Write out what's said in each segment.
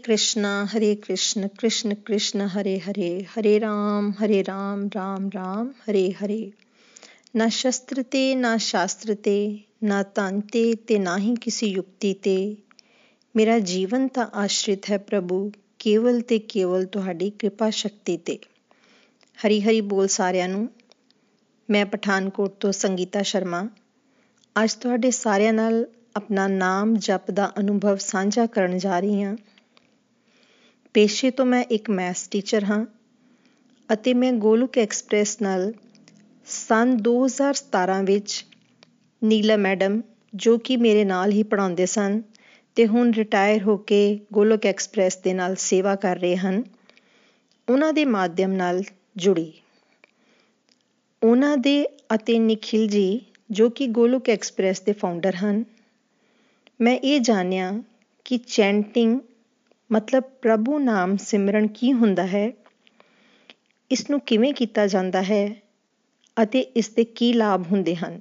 कृष्णा हरे कृष्ण कृष्ण कृष्ण हरे हरे हरे राम हरे राम राम राम हरे हरे ਨਾ ਸ਼ਸਤਰ ਤੇ ਨਾ ਸ਼ਾਸਤਰ ਤੇ ਨਾ ਧਨ ਤੇ ਤੇ ਨਾ ਹੀ ਕਿਸੇ ਯੁਕਤੀ ਤੇ ਮੇਰਾ ਜੀਵਨ ਤਾਂ ਆਸ਼ਰਿਤ ਹੈ ਪ੍ਰਭੂ ਕੇਵਲ ਤੇ ਕੇਵਲ ਤੁਹਾਡੀ ਕਿਰਪਾ ਸ਼ਕਤੀ ਤੇ ਹਰੀ ਹਰੀ ਬੋਲ ਸਾਰਿਆਂ ਨੂੰ ਮੈਂ ਪਠਾਨਕੋਟ ਤੋਂ ਸੰਗੀਤਾ ਸ਼ਰਮਾ ਅੱਜ ਤੁਹਾਡੇ ਸਾਰਿਆਂ ਨਾਲ ਆਪਣਾ ਨਾਮ ਜਪ ਦਾ ਅਨੁਭਵ ਸਾਂਝਾ ਕਰਨ ਜਾ ਰਹੀ ਹਾਂ ਪੇਸ਼ੇ ਤੋਂ ਮੈਂ ਇੱਕ ਮੈਥਸ ਟੀਚਰ ਹਾਂ ਅਤੇ ਮੈਂ ਗੋਲੁਕ ਐਕਸਪ੍ਰੈਸ ਨਾਲ ਸਨ 2017 ਵਿੱਚ ਨੀਲਾ ਮੈਡਮ, ਜੋ ਕਿ ਮੇਰੇ ਨਾਲ ਹੀ ਪੜਾਉਂਦੇ ਸਨ ਤੇ ਹੁਣ ਰਿਟਾਇਰ ਹੋ ਕੇ ਗੋਲੁਕ ਐਕਸਪ੍ਰੈਸ ਦੇ ਨਾਲ ਸੇਵਾ ਕਰ ਰਹੇ ਹਨ, ਉਹਨਾਂ ਦੇ ਮਾਧਿਅਮ ਨਾਲ ਜੁੜੀ। ਉਹਨਾਂ ਦੇ ਅਤੇ ਨikhil ਜੀ, ਜੋ ਕਿ ਗੋਲੁਕ ਐਕਸਪ੍ਰੈਸ ਦੇ ਫਾਊਂਡਰ ਹਨ, ਮੈਂ ਇਹ ਜਾਣਿਆ ਕਿ ਚੈਂਟਿੰਗ ਮਤਲਬ ਪ੍ਰਭੂ ਨਾਮ ਸਿਮਰਨ ਕੀ ਹੁੰਦਾ ਹੈ? ਇਸ ਨੂੰ ਕਿਵੇਂ ਕੀਤਾ ਜਾਂਦਾ ਹੈ ਅਤੇ ਇਸ ਦੇ ਕੀ ਲਾਭ ਹੁੰਦੇ ਹਨ?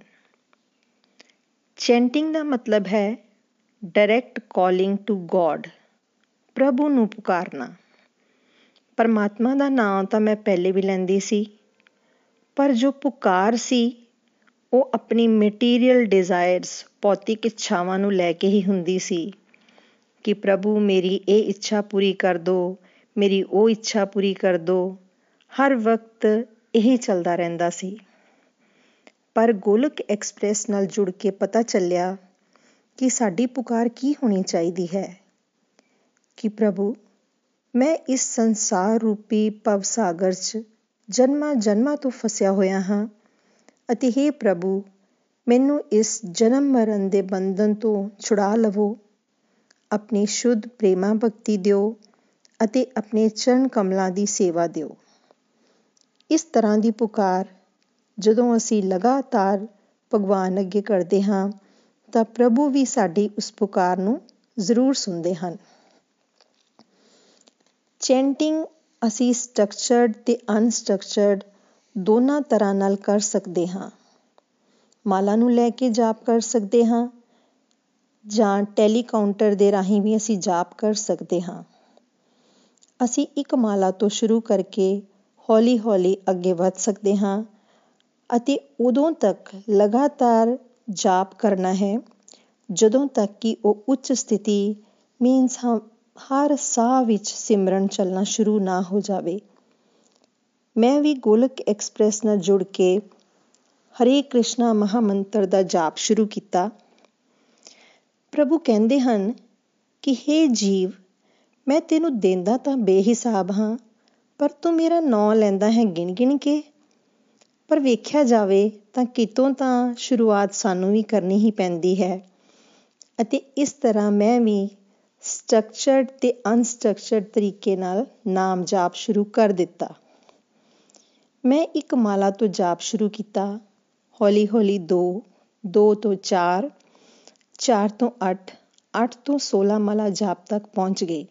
ਚੈਂਟਿੰਗ ਦਾ ਮਤਲਬ ਹੈ ਡਾਇਰੈਕਟ ਕਾਲਿੰਗ ਟੂ ਗੋਡ ਪ੍ਰਭੂ ਨੂੰ ਪੁਕਾਰਨਾ। ਪਰਮਾਤਮਾ ਦਾ ਨਾਮ ਤਾਂ ਮੈਂ ਪਹਿਲੇ ਵੀ ਲੈਂਦੀ ਸੀ, ਪਰ ਜੋ ਪੁਕਾਰ ਸੀ, ਉਹ ਆਪਣੀ ਮਟੀਰੀਅਲ ਡਿਜ਼ਾਇਰਸ ਭੌਤਿਕ ਇੱਛਾਵਾਂ ਨੂੰ ਲੈ ਕੇ ਹੀ ਹੁੰਦੀ ਸੀ। ਕਿ ਪ੍ਰਭੂ ਮੇਰੀ ਇਹ ਇੱਛਾ ਪੂਰੀ ਕਰ ਦੋ, ਮੇਰੀ ਉਹ ਇੱਛਾ ਪੂਰੀ ਕਰ ਦੋ। ਹਰ ਵਕਤ ਇਹ ਚੱਲਦਾ ਰਹਿੰਦਾ ਸੀ। ਪਰ ਗੋਲਕ ਐਕਸਪ੍ਰੈਸ ਨਾਲ ਜੁੜ ਕੇ ਪਤਾ ਚੱਲਿਆ ਕਿ ਸਾਡੀ ਪੁਕਾਰ ਕੀ ਹੋਣੀ ਚਾਹੀਦੀ ਹੈ। ਕਿ ਪ੍ਰਭੂ, ਮੈਂ ਇਸ ਸੰਸਾਰ ਰੂਪੀ ਭਵ ਸਾਗਰ 'ਚ ਜਨਮਾਂ ਜਨਮਾਂ ਤੋਂ ਫਸਿਆ ਹੋਇਆ ਹਾਂ ਅਤੇ हे ਪ੍ਰਭੂ, ਮੈਨੂੰ ਇਸ ਜਨਮ ਮਰਨ ਦੇ ਬੰਧਨ ਤੋਂ ਛੁਡਾ ਲਵੋ। ਆਪਣੀ ਸ਼ੁੱਧ ਪ੍ਰੇਮਾ ਭਗਤੀ ਦਿਓ ਅਤੇ ਆਪਣੇ ਚਰਨ ਕਮਲਾਂ ਦੀ ਸੇਵਾ ਦਿਓ। ਇਸ ਤਰ੍ਹਾਂ ਦੀ ਪੁਕਾਰ ਜਦੋਂ ਅਸੀਂ ਲਗਾਤਾਰ ਭਗਵਾਨ ਅੱਗੇ ਕਰਦੇ ਹਾਂ, ਤਾਂ ਪ੍ਰਭੂ ਵੀ ਸਾਡੀ ਉਸ ਪੁਕਾਰ ਨੂੰ ਜ਼ਰੂਰ ਸੁਣਦੇ ਹਨ। ਚੈਂਟਿੰਗ ਅਸੀਂ ਸਟਰਕਚਰਡ ਤੇ ਅਨਸਟਰਕਚਰਡ ਦੋਨਾਂ ਤਰ੍ਹਾਂ ਨਾਲ ਕਰ ਸਕਦੇ ਹਾਂ। ਮਾਲਾ ਨੂੰ ਲੈ ਕੇ ਜਾਪ ਕਰ ਸਕਦੇ ਹਾਂ ਜਾਂ ਟੈਲੀਕਾਊਂਟਰ ਦੇ ਰਾਹੀਂ ਵੀ ਅਸੀਂ ਜਾਪ ਕਰ ਸਕਦੇ ਹਾਂ। ਅਸੀਂ ਇੱਕ ਮਾਲਾ ਤੋਂ ਸ਼ੁਰੂ ਕਰਕੇ ਹੌਲੀ-ਹੌਲੀ ਅੱਗੇ ਵਧ ਸਕਦੇ ਹਾਂ ਅਤੇ ਉਦੋਂ ਤੱਕ ਲਗਾਤਾਰ ਜਾਪ ਕਰਨਾ ਹੈ, ਜਦੋਂ ਤੱਕ ਕਿ ਉਹ ਉੱਚ ਸਥਿਤੀ ਮੀਨਸ ਹਰ ਸਾਹ ਵਿੱਚ ਸਿਮਰਨ ਚੱਲਣਾ ਸ਼ੁਰੂ ਨਾ ਹੋ ਜਾਵੇ। ਮੈਂ ਵੀ ਗੋਲਕ ਐਕਸਪ੍ਰੈਸ ਨਾਲ ਜੁੜ ਕੇ ਹਰੇ ਕ੍ਰਿਸ਼ਨਾ ਮਹਾਮੰਤਰ ਦਾ ਜਾਪ ਸ਼ੁਰੂ ਕੀਤਾ। ਪ੍ਰਭੂ ਕਹਿੰਦੇ ਹਨ ਕਿ हे ਜੀਵ, ਮੈਂ ਤੈਨੂੰ ਦੇਂਦਾ ਤਾਂ ਬੇਹਿਸਾਬ ਹਾਂ, ਪਰ ਤੂੰ ਮੇਰਾ ਨਾਂ ਲੈਂਦਾ ਹੈ ਗਿਣ ਗਿਣ ਕੇ। ਪਰ ਵੇਖਿਆ ਜਾਵੇ ਤਾਂ ਕਿਤੋਂ ਤਾਂ ਸ਼ੁਰੂਆਤ ਸਾਨੂੰ ਵੀ ਕਰਨੀ ਹੀ ਪੈਂਦੀ ਹੈ ਅਤੇ ਇਸ ਤਰ੍ਹਾਂ ਮੈਂ ਵੀ ਸਟਰਕਚਰਡ ਤੇ ਅਨਸਟਰਕਚਰਡ ਤਰੀਕੇ ਨਾਲ ਨਾਮ ਜਾਪ ਸ਼ੁਰੂ ਕਰ ਦਿੱਤਾ। ਮੈਂ ਇੱਕ ਮਾਲਾ ਤੋਂ ਜਾਪ ਸ਼ੁਰੂ ਕੀਤਾ ਹੌਲੀ ਹੌਲੀ 2 2 ਤੋਂ 4 4 ਤੋਂ 8 8 ਤੋਂ 16 ਮਾਲਾ ਜਾਪ ਤੱਕ ਪਹੁੰਚ ਗਈ।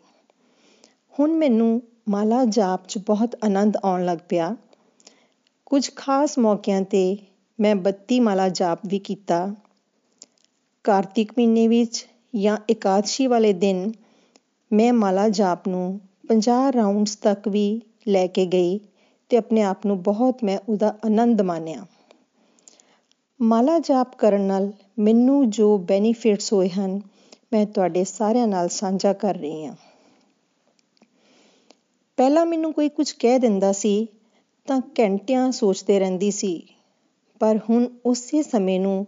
ਹੁਣ ਮੈਨੂੰ ਮਾਲਾ ਜਾਪ 'ਚ ਬਹੁਤ ਆਨੰਦ ਆਉਣ ਲੱਗ ਪਿਆ। ਕੁਝ ਖਾਸ ਮੌਕਿਆਂ ਤੇ ਮੈਂ 32 ਮਾਲਾ ਜਾਪ ਵੀ ਕੀਤਾ। ਕਾਰਤਿਕ ਮਹੀਨੇ ਵਿੱਚ ਜਾਂ ਇਕਾਦਸ਼ੀ ਵਾਲੇ ਦਿਨ ਮੈਂ ਮਾਲਾ ਜਾਪ ਨੂੰ 50 ਰਾਉਂਡਸ ਤੱਕ ਵੀ ਲੈ ਕੇ ਗਈ ਤੇ ਆਪਣੇ ਆਪ ਨੂੰ ਬਹੁਤ ਮੈਂ ਉਹਦਾ ਆਨੰਦ ਮਾਣਿਆ। ਮਾਲਾ ਜਾਪ ਕਰਨ ਨਾਲ ਮੈਨੂੰ ਜੋ ਬੈਨੀਫਿਟਸ ਹੋਏ ਹਨ, ਮੈਂ ਤੁਹਾਡੇ ਸਾਰਿਆਂ ਨਾਲ ਸਾਂਝਾ ਕਰ ਰਹੀ ਹਾਂ। ਪਹਿਲਾਂ ਮੈਨੂੰ ਕੋਈ ਕੁਝ ਕਹਿ ਦਿੰਦਾ ਸੀ, ਤਾਂ ਘੰਟਿਆਂ ਸੋਚਦੇ ਰਹਿੰਦੀ ਸੀ, ਪਰ ਹੁਣ ਉਸੇ ਸਮੇਂ ਨੂੰ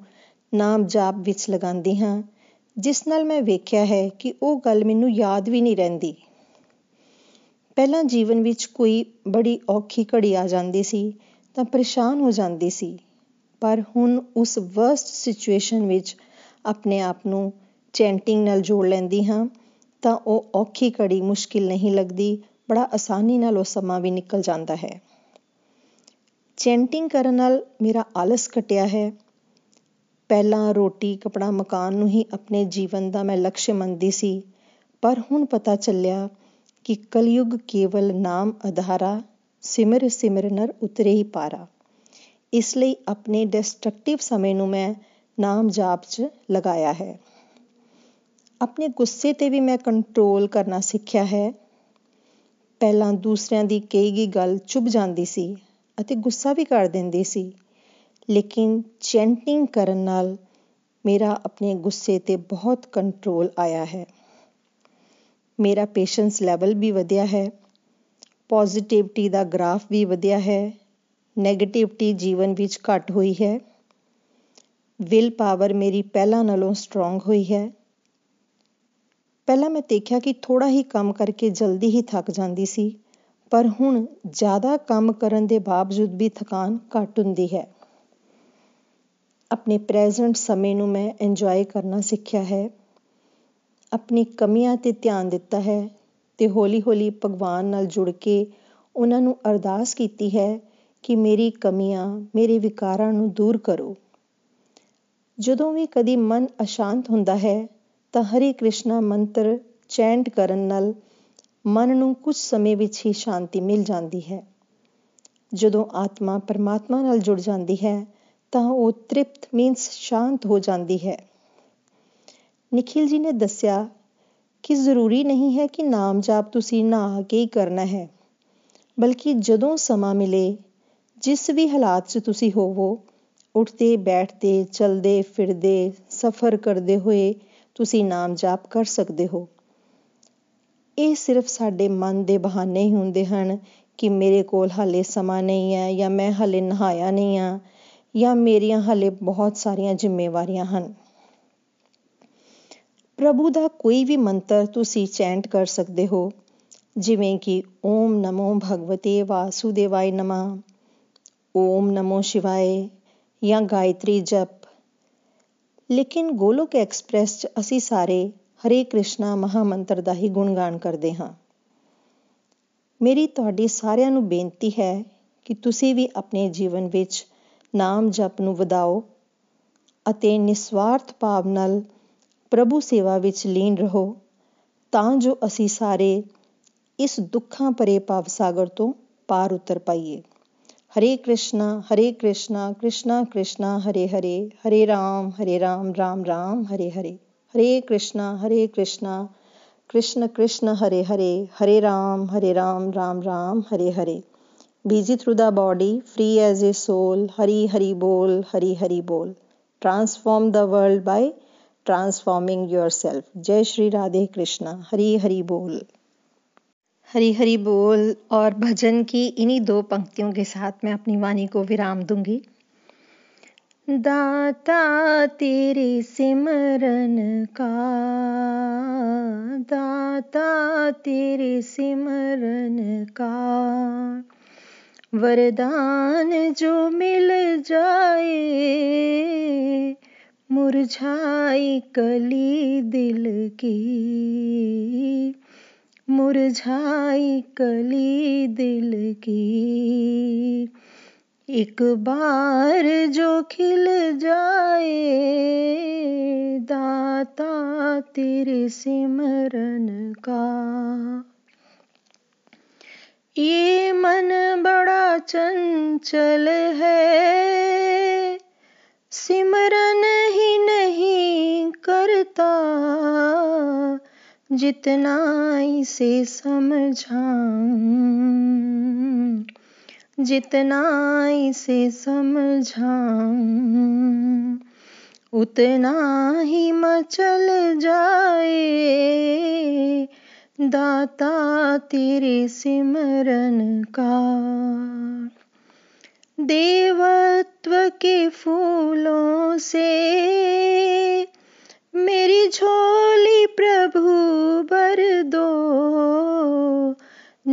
ਨਾਮ ਜਾਪ ਵਿੱਚ ਲਗਾਉਂਦੀ ਹਾਂ, ਜਿਸ ਨਾਲ ਮੈਂ ਵੇਖਿਆ ਹੈ ਕਿ ਉਹ ਗੱਲ ਮੈਨੂੰ ਯਾਦ ਵੀ ਨਹੀਂ ਰਹਿੰਦੀ। ਪਹਿਲਾਂ ਜੀਵਨ ਵਿੱਚ ਕੋਈ ਬੜੀ ਔਖੀ ਘੜੀ ਆ ਜਾਂਦੀ ਸੀ, ਤਾਂ ਪਰੇਸ਼ਾਨ ਹੋ ਜਾਂਦੀ ਸੀ। ਪਰ ਹੁਣ ਉਸ ਵਰਸਟ ਸਿਚੁਏਸ਼ਨ ਵਿੱਚ ਆਪਣੇ ਆਪ ਨੂੰ ਚੈਂਟਿੰਗ ਨਾਲ ਜੋੜ ਲੈਂਦੀ ਹਾਂ, ਤਾਂ ਉਹ ਔਖੀ ਘੜੀ ਮੁਸ਼ਕਿਲ ਨਹੀਂ ਲੱਗਦੀ, ਬੜਾ ਆਸਾਨੀ ਨਾਲ ਉਹ ਸਮਾਂ ਵੀ ਨਿਕਲ ਜਾਂਦਾ ਹੈ। ਚੈਂਟਿੰਗ ਕਰਨ ਨਾਲ ਮੇਰਾ ਆਲਸ ਘਟਿਆ ਹੈ। ਪਹਿਲਾਂ ਰੋਟੀ, ਕਪੜਾ, ਮਕਾਨ ਨੂੰ ਹੀ ਆਪਣੇ ਜੀਵਨ ਦਾ ਮੈਂ ਲਕਸ਼ ਮੰਨਦੀ ਸੀ, ਪਰ ਹੁਣ ਪਤਾ ਚੱਲਿਆ ਕਿ ਕਲਯੁਗ ਕੇਵਲ ਨਾਮ ਅਧਾਰਾ, ਸਿਮਰ ਸਿਮਰ ਨਰ ਉਤਰੇ ਹੀ ਪਾਰਾ। ਇਸ ਲਈ ਆਪਣੇ ਡਿਸਟਰਕਟਿਵ ਸਮੇਂ ਨੂੰ ਮੈਂ ਨਾਮ ਜਾਪ 'ਚ ਲਗਾਇਆ ਹੈ। ਆਪਣੇ ਗੁੱਸੇ ਤੇ ਵੀ ਮੈਂ ਕੰਟਰੋਲ ਕਰਨਾ ਸਿੱਖਿਆ ਹੈ। ਪਹਿਲਾਂ ਦੂਸਰਿਆਂ ਦੀ ਕਹੀ ਗਈ ਗੱਲ ਚੁੱਭ ਜਾਂਦੀ ਸੀ ਅਤੇ ਗੁੱਸਾ ਵੀ ਕਰ ਦਿੰਦੀ ਸੀ। ਲੇਕਿਨ ਚੈਂਟਿੰਗ ਕਰਨ ਨਾਲ ਮੇਰਾ ਆਪਣੇ ਗੁੱਸੇ ਤੇ ਬਹੁਤ ਕੰਟਰੋਲ ਆਇਆ ਹੈ। ਮੇਰਾ ਪੇਸ਼ੈਂਸ ਲੈਵਲ ਵੀ ਵਧਿਆ ਹੈ। ਪੋਜ਼ਿਟਿਵਿਟੀ ਦਾ ਗ੍ਰਾਫ ਵੀ ਵਧਿਆ ਹੈ। 네ਗੇਟਿਵਿਟੀ ਜੀਵਨ ਵਿੱਚ ਘਟ ਹੋਈ ਹੈ। ਵਿਲ ਪਾਵਰ ਮੇਰੀ ਪਹਿਲਾਂ ਨਾਲੋਂ ਸਟਰੋਂਗ ਹੋਈ ਹੈ। ਪਹਿਲਾਂ ਮੈਂ ਦੇਖਿਆ ਕਿ ਥੋੜਾ ਹੀ ਕੰਮ ਕਰਕੇ ਜਲਦੀ ਹੀ ਥੱਕ ਜਾਂਦੀ ਸੀ, ਪਰ ਹੁਣ ਜ਼ਿਆਦਾ ਕੰਮ ਕਰਨ ਦੇ ਬਾਵਜੂਦ ਵੀ ਥਕਾਨ ਘੱਟ ਹੁੰਦੀ ਹੈ। ਆਪਣੇ ਪ੍ਰੈਜ਼ੈਂਟ ਸਮੇਂ ਨੂੰ ਮੈਂ ਇੰਜੋਏ ਕਰਨਾ ਸਿੱਖਿਆ ਹੈ। ਆਪਣੀ ਕਮੀਆਂ ਤੇ ਧਿਆਨ ਦਿੱਤਾ ਹੈ ਤੇ ਹੌਲੀ-ਹੌਲੀ ਭਗਵਾਨ ਨਾਲ ਜੁੜ ਕੇ ਉਹਨਾਂ ਨੂੰ ਅਰਦਾਸ ਕੀਤੀ ਹੈ ਕਿ ਮੇਰੀ ਕਮੀਆਂ ਮੇਰੇ ਵਿਕਾਰਾਂ ਨੂੰ ਦੂਰ ਕਰੋ। ਜਦੋਂ ਵੀ ਕਦੀ ਮਨ ਅਸ਼ਾਂਤ ਹੁੰਦਾ ਹੈ, ਤਾਂ ਹਰੀ ਕ੍ਰਿਸ਼ਨਾ ਮੰਤਰ ਚੈਂਟ ਕਰਨ ਨਾਲ ਮਨ ਨੂੰ ਕੁਝ ਸਮੇਂ ਵਿੱਚ ਹੀ ਸ਼ਾਂਤੀ ਮਿਲ ਜਾਂਦੀ ਹੈ। ਜਦੋਂ ਆਤਮਾ ਪਰਮਾਤਮਾ ਨਾਲ ਜੁੜ ਜਾਂਦੀ ਹੈ, ਤਾਂ ਉਹ ਤ੍ਰਿਪਤ ਮੀਨਸ ਸ਼ਾਂਤ ਹੋ ਜਾਂਦੀ ਹੈ। ਨikhil ji ਨੇ ਦੱਸਿਆ ਕਿ ਜ਼ਰੂਰੀ ਨਹੀਂ ਹੈ ਕਿ ਨਾਮ ਜਾਪ ਤੁਸੀਂ ਨਹਾ ਕੇ ਹੀ ਕਰਨਾ ਹੈ, ਬਲਕਿ ਜਦੋਂ ਸਮਾਂ ਮਿਲੇ ਜਿਸ ਵੀ ਹਾਲਾਤ 'ਚ ਤੁਸੀਂ ਹੋਵੋ, ਉੱਠਦੇ, ਬੈਠਦੇ, ਚਲਦੇ, ਫਿਰਦੇ, ਸਫ਼ਰ ਕਰਦੇ ਹੋਏ ਤੁਸੀਂ ਨਾਮ ਜਾਪ ਕਰ ਸਕਦੇ ਹੋ। ਇਹ ਸਿਰਫ ਸਾਡੇ ਮਨ ਦੇ ਬਹਾਨੇ ਹੀ ਹੁੰਦੇ ਹਨ ਕਿ ਮੇਰੇ ਕੋਲ ਹਾਲੇ ਸਮਾਂ ਨਹੀਂ ਹੈ ਜਾਂ ਮੈਂ ਹਾਲੇ ਨਹਾਇਆ ਨਹੀਂ ਆ ਜਾਂ ਮੇਰੀਆਂ ਹਾਲੇ ਬਹੁਤ ਸਾਰੀਆਂ ਜ਼ਿੰਮੇਵਾਰੀਆਂ ਹਨ। ਪ੍ਰਭੂ ਦਾ ਕੋਈ ਵੀ ਮੰਤਰ ਤੁਸੀਂ ਚੈਂਟ ਕਰ ਸਕਦੇ ਹੋ, ਜਿਵੇਂ ਕਿ ਓਮ ਨਮੋ ਭਗਵਤੇ ਵਾਸੁਦੇਵਾਏ ਨਮਾ। ਓਮ ਨਮੋ ਸ਼ਿਵਾਏ ਜਾਂ ਗਾਇਤਰੀ ਜਪ ਲੇਕਿਨ ਗੋਲੋਕ ਐਕਸਪ੍ਰੈਸ 'ਚ ਅਸੀਂ ਸਾਰੇ ਹਰੇ ਕ੍ਰਿਸ਼ਨਾ ਮਹਾਮੰਤਰ ਦਾ ਹੀ ਗੁਣਗਾਨ ਕਰਦੇ ਹਾਂ ਮੇਰੀ ਤੁਹਾਡੀ ਸਾਰਿਆਂ ਨੂੰ ਬੇਨਤੀ ਹੈ ਕਿ ਤੁਸੀਂ ਵੀ ਆਪਣੇ ਜੀਵਨ ਵਿੱਚ ਨਾਮ ਜਪ ਨੂੰ ਵਧਾਓ ਅਤੇ ਨਿਸਵਾਰਥ ਭਾਵ ਨਾਲ ਪ੍ਰਭੂ ਸੇਵਾ ਵਿੱਚ ਲੀਨ ਰਹੋ ਤਾਂ ਜੋ ਅਸੀਂ ਸਾਰੇ ਇਸ ਦੁੱਖਾਂ ਭਰੇ ਭਵ ਸਾਗਰ ਤੋਂ ਪਾਰ ਉਤਰ ਪਾਈਏ Hare Krishna Hare Krishna Krishna Krishna, Hare Hare Hare Ram Hare Ram Ram Ram, Hare Hare. Hare Krishna Hare Krishna, Krishna Krishna, Hare Hare Hare Ram Hare Ram Ram Ram, Hare Hare. Busy through the body free as a soul Hari Hari बोल, हरी हरि बोल। Transform the world by transforming yourself जय श्री राधे कृष्णा, हरी हरि बोल। हरी हरी बोल और भजन की इन्हीं दो पंक्तियों के साथ मैं अपनी वाणी को विराम दूँगी। दाता तेरे सिमरन का, दाता तेरे सिमरन का, वरदान जो मिल जाए, मुरझाई कली दिल की। मुरझाई कली दिल की। एक बार जो खिल जाए, दाता तेरे सिमरन का। ये मन बड़ा चंचल है, सिमरन ही नहीं करता। जितना इसे समझाऊं, जितना इसे समझाऊं, उतना ही मचल जाए। दाता तेरे सिमरन का, देवत्व के फूलों से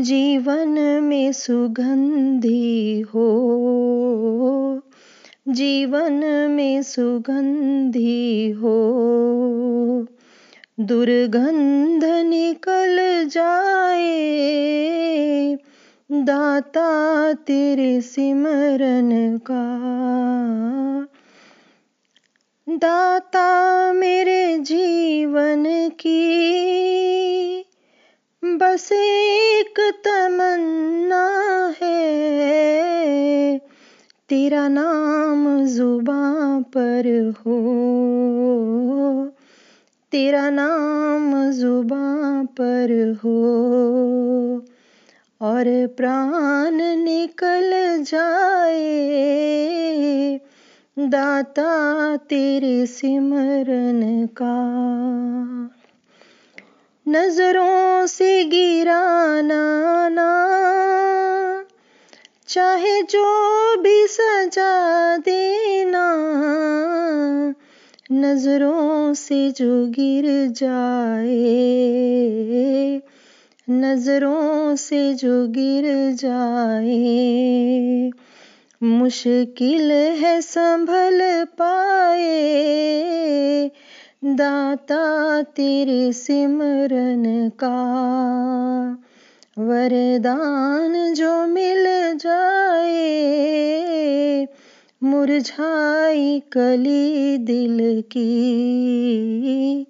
जीवन में सुगंधी हो। जीवन में सुगंधी हो। दुर्गंध निकल जाए, दाता तेरे सिमरन का। दाता मेरे जीवन की बस एक तमन्ना है। तेरा नाम जुबां पर हो। तेरा नाम जुबां पर हो। और प्राण निकल जाए। दाता तेरे सिमरन का। नज़रों से गिराना ना। चाहे जो भी सजा देना, नज़रों से जो गिर जाए, नज़रों से जो गिर जाए, मुश्किल है संभल पाए। दाता तेरे सिमरन का वरदान जो मिल जाए, मुरझाई कली दिल की,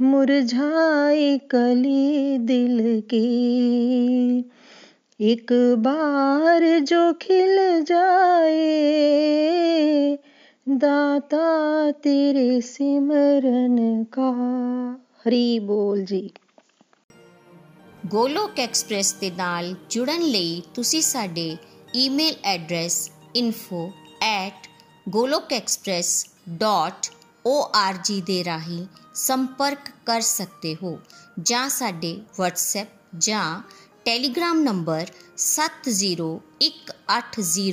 मुरझाई कली दिल की। एक बार जो खिल जाए ਦਾਤਾ ਤੇਰੇ ਸਿਮਰਨ ਕਾ। ਹਰੀ ਬੋਲ ਜੀ। ਗੋਲੋਕ ਐਕਸਪ੍ਰੈਸ ਦੇ ਨਾਲ ਜੁੜਨ ਲਈ ਤੁਸੀਂ ਸਾਡੇ ਈਮੇਲ ਐਡਰੈਸ info@golokexpress.org ਦੇ ਰਾਹੀਂ ਸੰਪਰਕ ਕਰ ਸਕਦੇ ਹੋ ਜਾਂ ਸਾਡੇ WhatsApp ਜਾਂ Telegram ਨੰਬਰ 70180